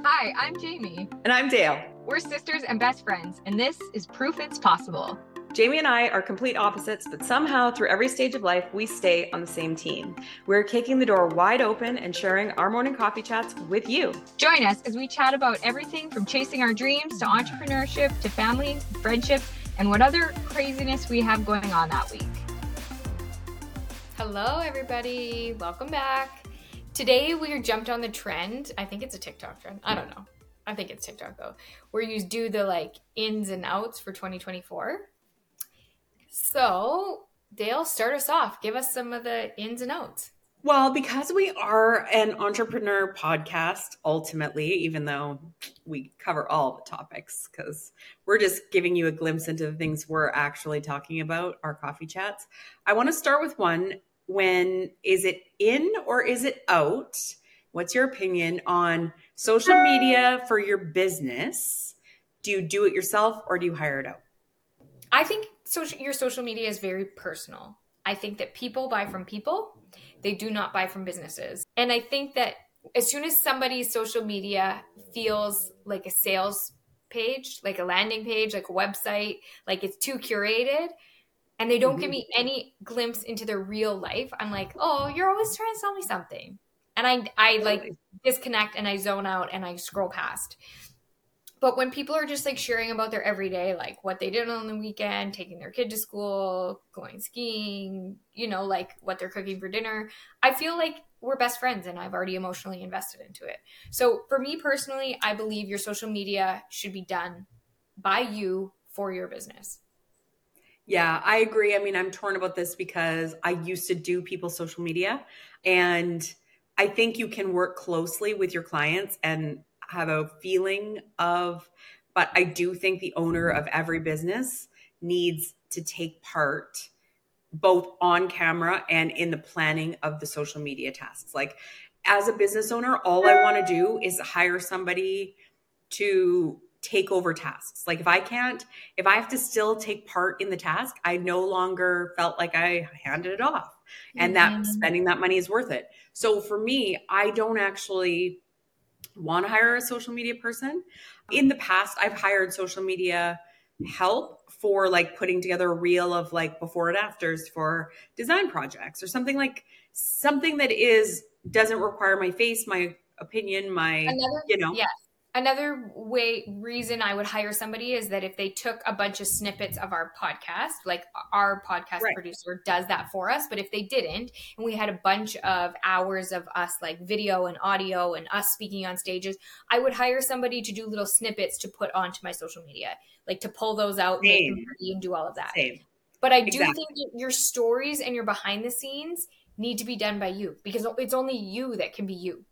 Hi, I'm Jamie. And I'm Dayle. We're sisters and best friends, and this is Proof It's Possible. Jamie and I are complete opposites, but somehow through every stage of life, we stay on the same team. We're kicking the door wide open and sharing our morning coffee chats with you. Join us as we chat about everything from chasing our dreams to entrepreneurship to family, friendship, and what other craziness we have going on that week. Hello, everybody. Welcome back. Today we jumped on the trend. I think it's a TikTok trend. I don't know. I think it's TikTok though, where you do the like ins and outs for 2024. So, Dayle, start us off. Give us some of the ins and outs. Well, because we are an entrepreneur podcast, ultimately, even though we cover all the topics, because we're just giving you a glimpse into the things we're actually talking about, our coffee chats. I want to start with one when is it in or is it out? What's your opinion on social media for your business? Do you do it yourself or do you hire it out? I think social, your social media is very personal. I think that people buy from people, they do not buy from businesses. And I think that as soon as somebody's social media feels like a sales page, like a landing page, like a website, like it's too curated, and they don't mm-hmm. give me any glimpse into their real life, I'm like, oh, you're always trying to sell me something. And I, I like disconnect and I zone out and I scroll past. But when people are just like sharing about their everyday, like what they did on the weekend, taking their kid to school, going skiing, you know, like what they're cooking for dinner, I feel like we're best friends and I've already emotionally invested into it. So for me personally, I believe your social media should be done by you for your business. Yeah, I agree. I mean, I'm torn about this because I used to do people's social media and I think you can work closely with your clients and have a feeling of, but I do think the owner of every business needs to take part both on camera and in the planning of the social media tasks. Like, as a business owner, all I want to do is hire somebody to take over tasks. Like if I can't, if I have to still take part in the task, I no longer felt like I handed it off and mm-hmm. that spending that money is worth it. So for me, I don't actually want to hire a social media person. In the past, I've hired social media help for like putting together a reel of like before and afters for design projects or something like something that is doesn't require my face, my opinion, my Another, you know. Yes another way reason I would hire somebody is that if they took a bunch of snippets of our podcast, like our podcast right. producer does that for us, but if they didn't, and we had a bunch of hours of us like video and audio and us speaking on stages, I would hire somebody to do little snippets to put onto my social media, like to pull those out, Same. make them and do all of that. Same. But I do exactly. think your stories and your behind the scenes need to be done by you because it's only you that can be you.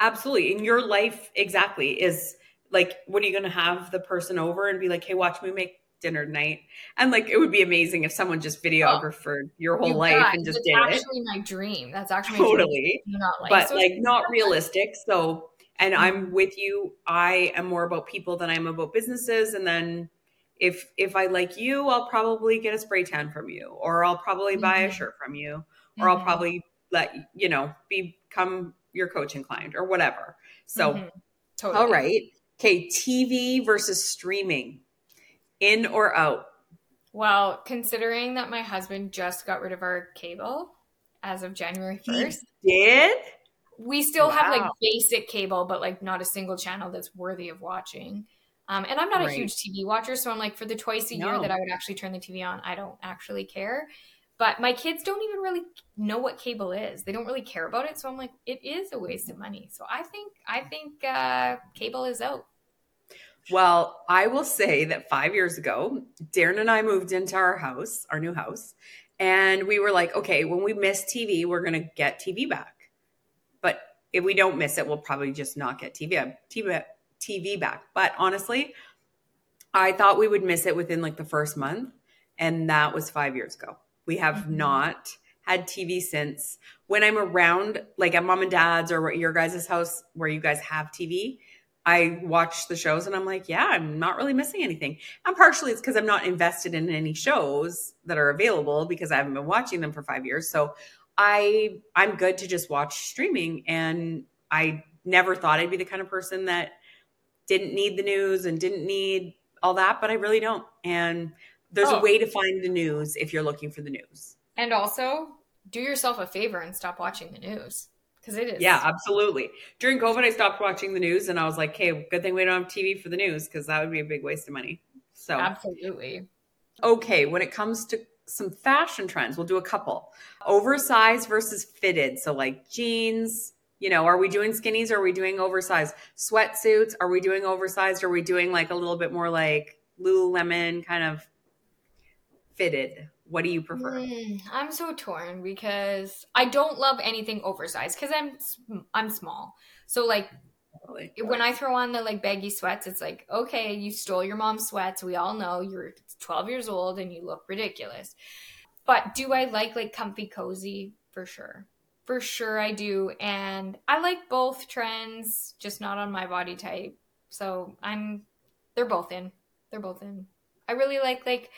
Absolutely. In your life, exactly, is like, what are you going to have the person over and be like, hey, watch me make dinner tonight? And like, it would be amazing if someone just videographed oh, your whole life and just did actually it. actually my dream. That's actually totally. Not like, but so like, not realistic. So, and mm-hmm. I'm with you. I am more about people than I'm about businesses. And then if if I like you, I'll probably get a spray tan from you, or I'll probably buy mm-hmm. a shirt from you, or mm-hmm. I'll probably let you know become your coaching client or whatever. So, mm-hmm. totally. all right. Okay. TV versus streaming, in or out? Well, considering that my husband just got rid of our cable as of January 1st. He did? We still wow. have like basic cable, but like not a single channel that's worthy of watching. Um, and I'm not right. a huge TV watcher, so I'm like, for the twice a no. year that I would actually turn the TV on, I don't actually care. But my kids don't even really know what cable is. They don't really care about it. So I'm like, it is a waste of money. So I think I think uh, cable is out. Well, I will say that five years ago, Darren and I moved into our house, our new house, and we were like, okay, when we miss TV, we're to get TV back. But if we don't miss it, we'll probably just not get TV, TV, TV back. But honestly, I thought we would miss it within like the first month. And that was five years ago. We have mm-hmm. not had TV since when I'm around, like at mom and dad's or your guys' house where you guys have TV. I watch the shows and I'm like, yeah, I'm not really missing anything. And partially it's because I'm not invested in any shows that are available because I haven't been watching them for five years. So I I'm good to just watch streaming and I never thought I'd be the kind of person that didn't need the news and didn't need all that, but I really don't. And there's Oh. a way to find the news if you're looking for the news. And also, do yourself a favor and stop watching the news because it is. Yeah, absolutely. During COVID, I stopped watching the news and I was like, hey, good thing we don't have TV for the news because that would be a big waste of money. So, absolutely. okay, when it comes to some fashion trends, we'll do a couple oversized versus fitted. So, like jeans, you know, are we doing skinnies or are we doing oversized sweatsuits? Are we doing oversized? Or are we doing like a little bit more like Lululemon kind of fitted? What do you prefer? Mm, I'm so torn because I don't love anything oversized because I'm I'm small. So like Totally. when I throw on the like baggy sweats, it's like okay, you stole your mom's sweats. We all know you're 12 years old and you look ridiculous. But do I like like comfy cozy for sure? For sure I do, and I like both trends, just not on my body type. So I'm they're both in. They're both in. I really like like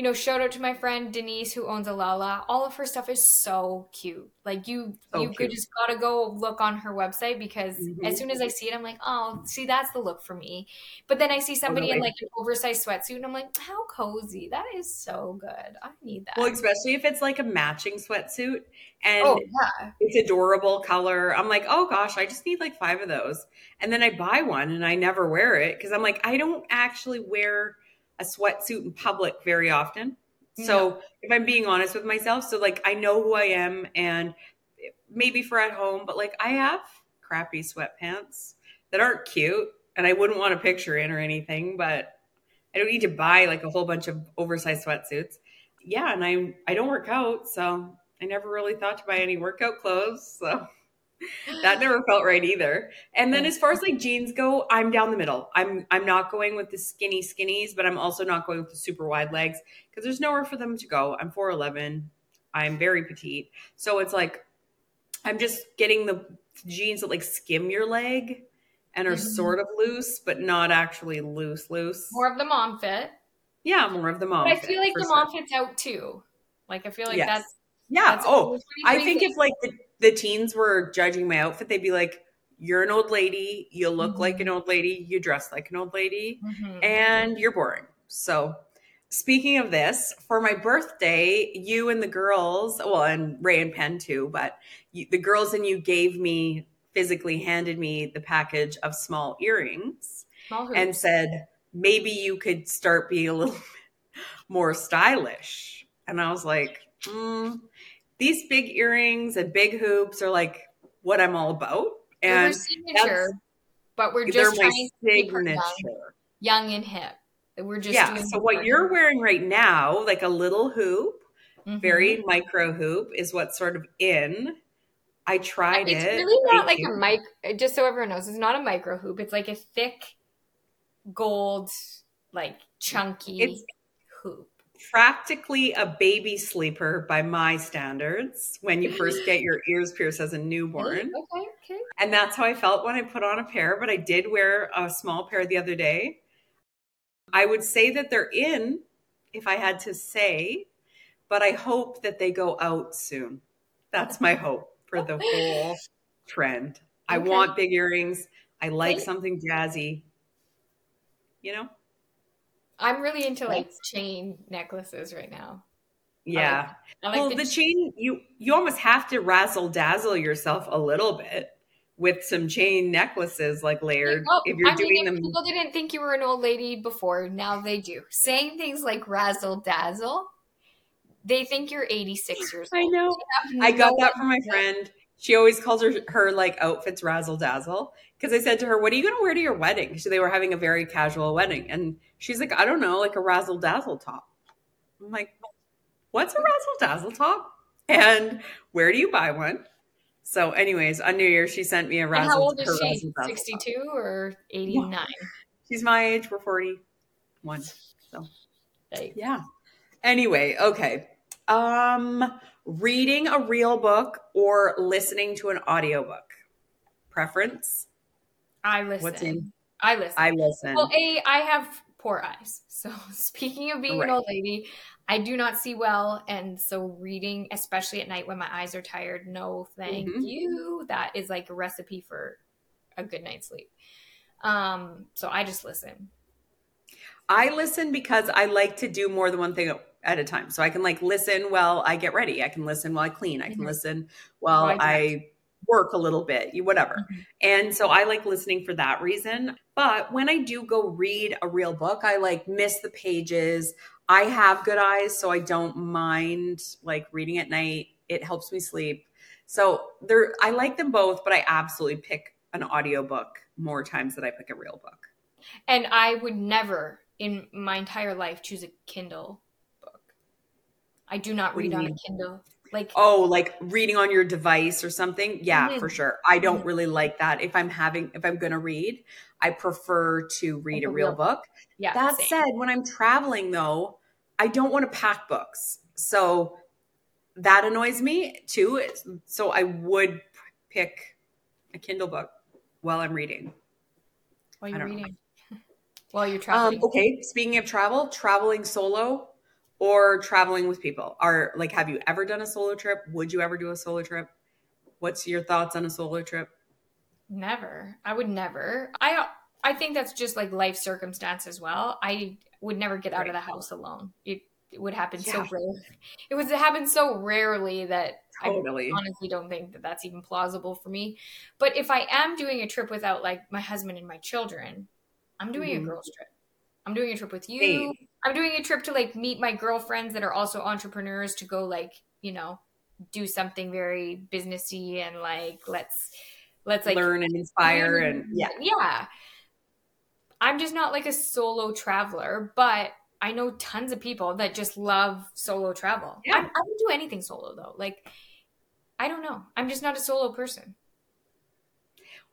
you know, shout out to my friend Denise who owns Alala. All of her stuff is so cute. Like you So you cute. could just gotta go look on her website because Mhm. as soon as I see it, I'm like, oh, see, that's the look for me. But then I see somebody in like an oversized sweatsuit and I'm like, how cozy. That is so good. I need that. Well, especially if it's like a matching sweatsuit and oh yeah. it's adorable color. I'm like, oh gosh, I just need like five of those. And then I buy one and I never wear it because I'm like, I don't actually wear a sweatsuit in public very often. So if I'm being honest with myself, so like I know who I am and maybe for at home, but like I have crappy sweatpants that aren't cute and I wouldn't want a picture in or anything, but I don't need to buy like a whole bunch of oversized sweatsuits. Yeah, and I I don't work out, so I never really thought to buy any workout clothes. So that never felt right either. And then as far as like jeans go, I'm down the middle. I'm I'm not going with the skinny skinnies, but I'm also not going with the super wide legs because there's nowhere for them to go. I'm 4'11. I'm very petite. So it's like I'm just getting the jeans that like skim your leg and are Mhm. sort of loose, but not actually loose loose. More of the mom fit. yeah, more of the mom. But I fit, feel like for the sure. mom fits out too. Like I feel like Yes. that's Yeah. that's oh, I think if like the, the teens were judging my outfit, they'd be like, "You're an old lady. You look like Mhm. an old lady. You dress like an old lady, Mhm. and you're boring." So, speaking of this, for my birthday, you and the girls, well, and Ray and Penn too, but you, the girls and you gave me physically handed me the package of small earrings Small and said maybe you could start being a little more stylish. And I was like, mm, these big earrings and big hoops are like what I'm all about. And signature, but we're just trying her young, signature. young and hip. We're just Yeah. So what you're wearing right now, like a little hoop, Mhm. very micro hoop, is what's sort of in. I tried It's it. It's really not Thank like you. a mic. Just so everyone knows, it's not a micro hoop. It's like a thick gold, like chunky It's- hoop. Practically a baby sleeper by my standards when you first get your ears pierced as a newborn. Okay, okay. And that's how I felt when I put on a pair, but I did wear a small pair the other day. I would say that they're in, if I had to say, but I hope that they go out soon. That's my hope for the whole trend. I want big earrings. I like Okay. something jazzy. You know? I'm really into like chain necklaces right now. Yeah. I like well, the, the chain you you almost have to razzle dazzle yourself a little bit with some chain necklaces like layered Oh, if you're I doing if them people didn't think you were an old lady before, now they do. Saying things like razzle dazzle, they think you're 86 years old. I know. I got that from my friend. She always calls her her like outfits razzle dazzle because I said to her, "What are you going to wear to your wedding?" So they were having a very casual wedding, and she's like, "I don't know, like a razzle dazzle top." I'm like, "What's a razzle dazzle top?" And where do you buy one? So, anyways, on New Year, she sent me a And razzle. how old is she? razzle dazzle top. 62 or 89? She's my age. We're forty one. Like, Yeah. Anyway, okay. Um reading a real book or listening to an audiobook. Preference? I listen. What's in? I listen. I listen. Well, A, I have poor eyes. So speaking of being Right. an old lady, I do not see well. And so reading, especially at night when my eyes are tired, no thank Mhm. you. That is like a recipe for a good night's sleep. Um, so I just listen. I listen because I like to do more than one thing at a time. So I can like listen while I get ready. I can listen while I clean. I can mm-hmm. listen while I, I work a little bit, you whatever. Mm-hmm. And so I like listening for that reason. But when I do go read a real book, I like miss the pages. I have good eyes, so I don't mind like reading at night. It helps me sleep. So there I like them both, but I absolutely pick an audiobook more times than I pick a real book. And I would never in my entire life choose a Kindle. I do not read on a Kindle. Like oh, like reading on your device or something. Yeah, mm-hmm. for sure. I don't mm-hmm. really like that. If I'm having if I'm going to read, I prefer to read like a, real, real book. Yeah. That same. said, when I'm traveling though, I don't want to pack books. So that annoys me too. So I would pick a Kindle book while I'm reading. While you're reading. While you're traveling. Um, okay. Speaking of travel, traveling solo or traveling with people. Are like, have you ever done a solo trip? Would you ever do a solo trip? What's your thoughts on a solo trip? Never. I would never. I I think that's just like life circumstance as well. I would never get out right. of the house alone. It, it would happen yeah. so rarely. It would happen so rarely that totally. I honestly don't think that that's even plausible for me. But if I am doing a trip without like my husband and my children, I'm doing mm-hmm. a girls trip. I'm doing a trip with you. I'm doing a trip to like meet my girlfriends that are also entrepreneurs to go like, you know, do something very businessy and like let's let's like learn and inspire and yeah. Yeah. I'm just not like a solo traveler, but I know tons of people that just love solo travel. Yeah. I, I don't do anything solo though. Like, I don't know. I'm just not a solo person.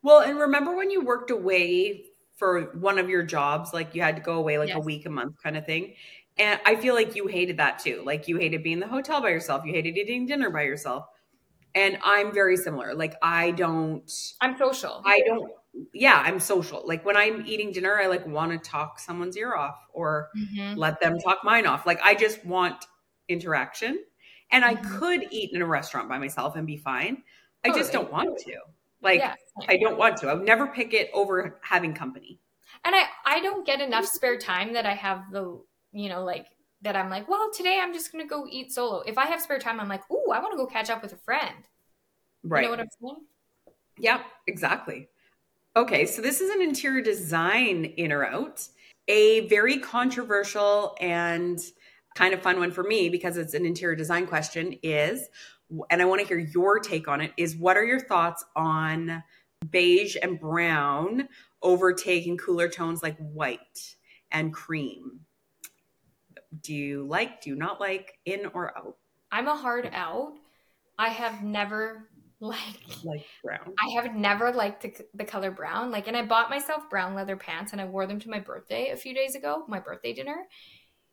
Well, and remember when you worked away for one of your jobs, like you had to go away like yes. a week, a month kind of thing. And I feel like you hated that too. Like you hated being in the hotel by yourself. You hated eating dinner by yourself. And I'm very similar. Like I don't I'm social. I don't yeah, I'm social. Like when I'm eating dinner, I like want to talk someone's ear off or mm-hmm. let them talk mine off. Like I just want interaction. And mm-hmm. I could eat in a restaurant by myself and be fine. I just don't want to. Like yeah. I don't want to. I would never pick it over having company. And I I don't get enough spare time that I have the you know like that I'm like, well, today I'm just gonna go eat solo. If I have spare time, I'm like, ooh, I want to go catch up with a friend. Right. You know what I'm saying? Yeah, exactly. Okay, so this is an interior design in or out. A very controversial and kind of fun one for me because it's an interior design question is, and I want to hear your take on it, is what are your thoughts on beige and brown overtaking cooler tones like white and cream? Do you like, do you not like, in or out? I'm a hard out. I have never liked like brown. I have never liked the, the color brown. Like, and I bought myself brown leather pants, and I wore them to my birthday a few days ago, my birthday dinner.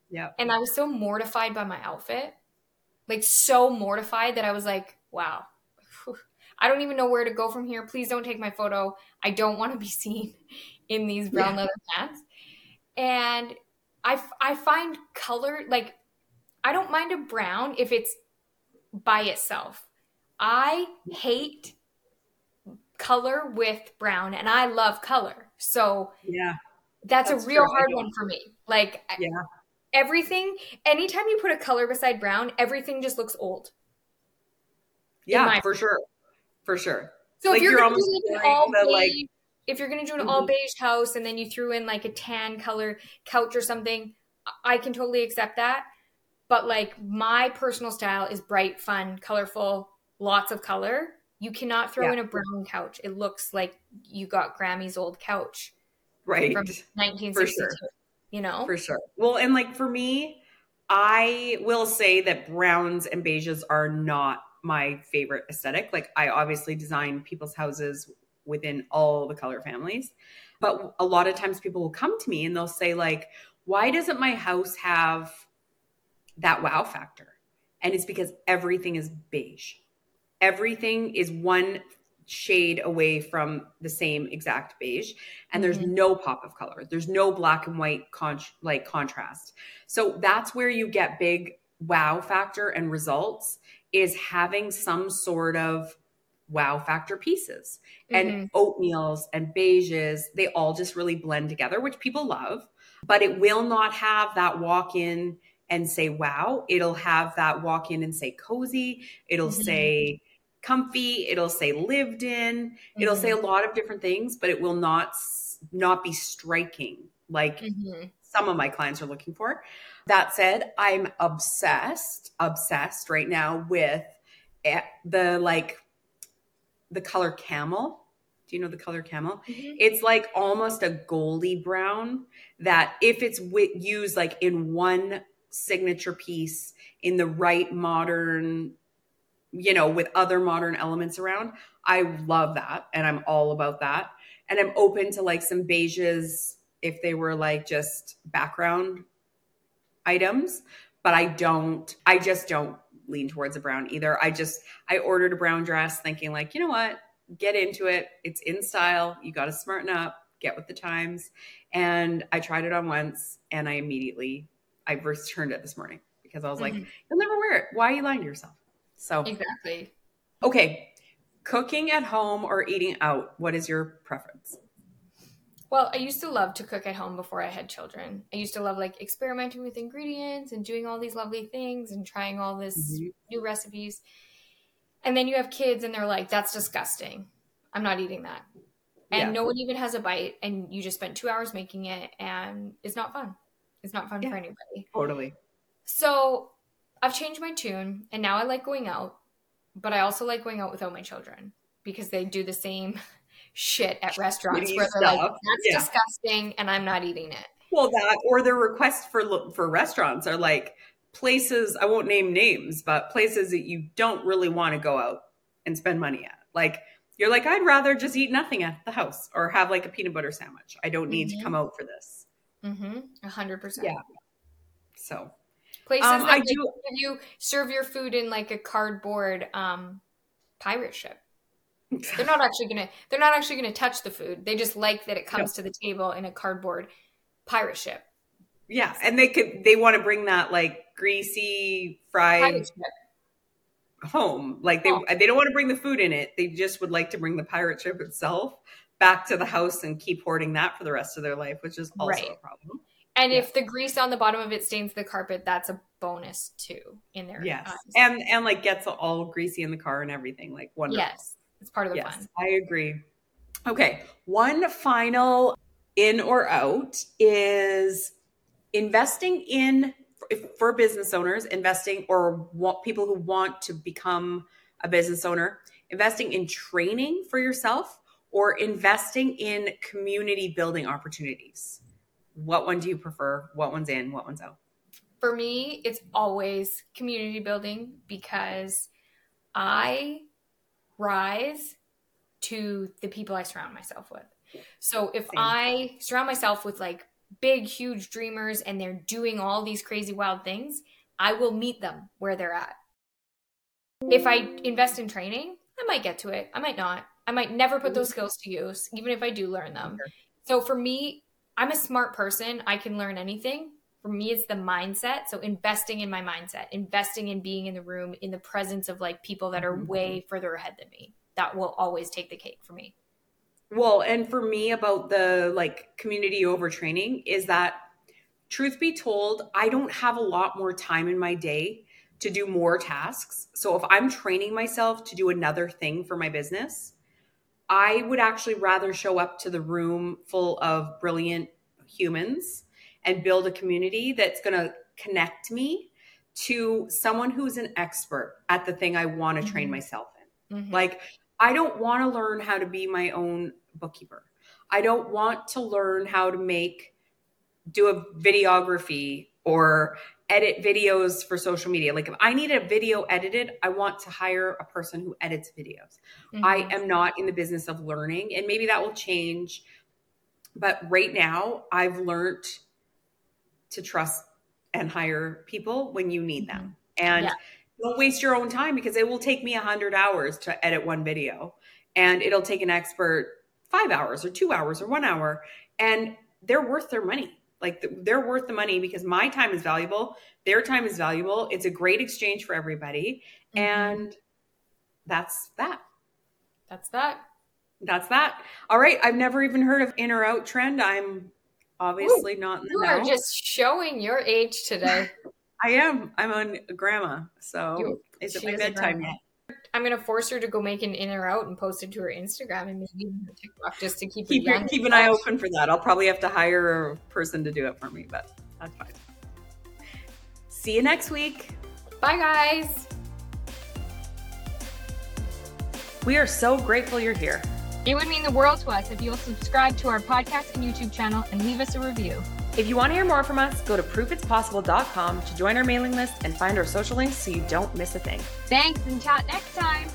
Yeah, and I was so mortified by my outfit, like so mortified that I was like, wow. I don't even know where to go from here. Please don't take my photo. I don't want to be seen in these brown yeah. leather pants. And I, I find color like I don't mind a brown if it's by itself I hate color with brown and I love color. So yeah, that's, that's a real true. hard one for me. Like yeah. Everything, anytime you put a color beside brown, everything just looks old. Yeah, for sure. For sure. So like if you're, you're gonna do an all beige, like, if you're gonna do an mm-hmm. all beige house and then you threw in like a tan color couch or something, I can totally accept that. But like my personal style is bright, fun, colorful, lots of color. You cannot throw yeah. in a brown couch. It looks like you got Grammy's old couch. Right. From 1962. Sure. You know? For sure. Well, and like for me, I will say that browns and beiges are not my favorite aesthetic. Like I obviously design people's houses within all the color families. But a lot of times people will come to me and they'll say like, why doesn't my house have that wow factor? And it's because everything is beige everything is one shade away from the same exact beige and there's mm-hmm. no pop of color. There's no black and white con- like contrast. So that's where you get big wow factor and results is having some sort of wow factor pieces. And oatmeals and beiges they all just really blend together which people love but it will not have that walk in and say wow. It'll have that walk in and say cozy. It'll Mhm. say comfy it'll say lived in it'll say a lot of different things but it will not not be striking like Mhm. some of my clients are looking for. That said, I'm obsessed, obsessed right now with eh, the like the color camel. Do you know the color camel? Mhm. It's like almost a goldy brown that if it's wi- used like in one signature piece in the right modern you know with other modern elements around i love that and i'm all about that. And i'm open to like some beiges if they were like just background items but i don't i just don't lean towards a brown either. I just i ordered a brown dress thinking like you know what? Get into it. It's in style. You got to smarten up. Get with the times. And i tried it on once and i immediately i returned it this morning because i was like Mhm. you'll never wear it. Why are you lying to yourself so Exactly. okay cooking at home or eating out what is your preference Well, I used to love to cook at home before I had children. I used to love like experimenting with ingredients and doing all these lovely things and trying all this Mhm. new recipes. And then you have kids and they're like, that's disgusting. I'm not eating that. And Yeah. no one even has a bite and you just spent two hours making it and it's not fun. It's not fun Yeah. for anybody. totally So I've changed my tune and now I like going out, but I also like going out without my children because they do the same shit at restaurants Shitty where they're like, stuff. that's Yeah. disgusting and I'm not eating it. Well, that or their requests for for restaurants are like places. I won't name names, but places that you don't really want to go out and spend money at. Like you're like, I'd rather just eat nothing at the house or have like a peanut butter sandwich. I don't need Mhm. to come out for this. Mm-hmm. A hundred percent. Yeah. So Places Um, that I like, do- you serve your food in like a cardboard um, pirate ship. They're not actually gonna. They're not actually gonna touch the food. They just like that it comes to the table in a cardboard pirate ship. yeah, and they could they want to bring that like greasy fried home. Like they Oh. they don't want to bring the food in it. They just would like to bring the pirate ship itself back to the house and keep hoarding that for the rest of their life, which is also Right. a problem. And if the grease on the bottom of it stains the carpet, that's a bonus too in there. Yes. eyes. And and like gets all greasy in the car and everything. Like wonderful. yes, it's part of the Yes, fun. I agree. Okay. One final in or out is investing in for business owners, investing or people who want to become a business owner, investing in training for yourself or investing in community building opportunities. What one do you prefer? What one's in? What one's out? For me, it's always community building because I rise to the people I surround myself with. So if Same. I surround myself with like big, huge dreamers and they're doing all these crazy, wild things, I will meet them where they're at. If I invest in training, I might get to it. I might not. I might never put those skills to use, even if I do learn them. So for me, I'm a smart person. I can learn anything. For me, it's the mindset. So investing in my mindset, investing in being in the room, in the presence of like people that are Mhm. way further ahead than me. That will always take the cake for me. Well, and for me about the like community overtraining is that truth be told, I don't have a lot more time in my day to do more tasks. So if I'm training myself to do another thing for my business, I would actually rather show up to the room full of brilliant humans and build a community that's going to connect me to someone who's an expert at the thing I want to train Mhm. myself in. Mhm. Like, I don't want to learn how to be my own bookkeeper. I don't want to learn how to make, do a videography or edit videos for social media. Like, if I need a video edited, I want to hire a person who edits videos. I Mhm. am not in the business of learning, and maybe that will change. But right now, I've learned to trust and hire people when you need them. And Yeah. don't waste your own time because it will take me 100 hours to edit one video, and it'll take an expert five hours or two hours or one hour. And they're worth their money. Like they're worth the money because my time is valuable, their time is valuable. It's a great exchange for everybody. Mhm. And that's that. That's that. That's that. All right. I've never even heard of in or out trend. I'm obviously Ooh, not You know. are just showing your age today. I am. I'm on grandma. So you, is it my bedtime yet? I'm gonna force her to go make an in or out and post it to her Instagram and maybe TikTok just to keep keep, your, keep an eye open for that. I'll probably have to hire a person to do it for me, but that's fine. See you next week. Bye, guys. We are so grateful you're here. It would mean the world to us if you'll subscribe to our podcast and YouTube channel and leave us a review. If you want to hear more from us, go to proofitspossible.com to join our mailing list and find our social links so you don't miss a thing. Thanks and chat next time.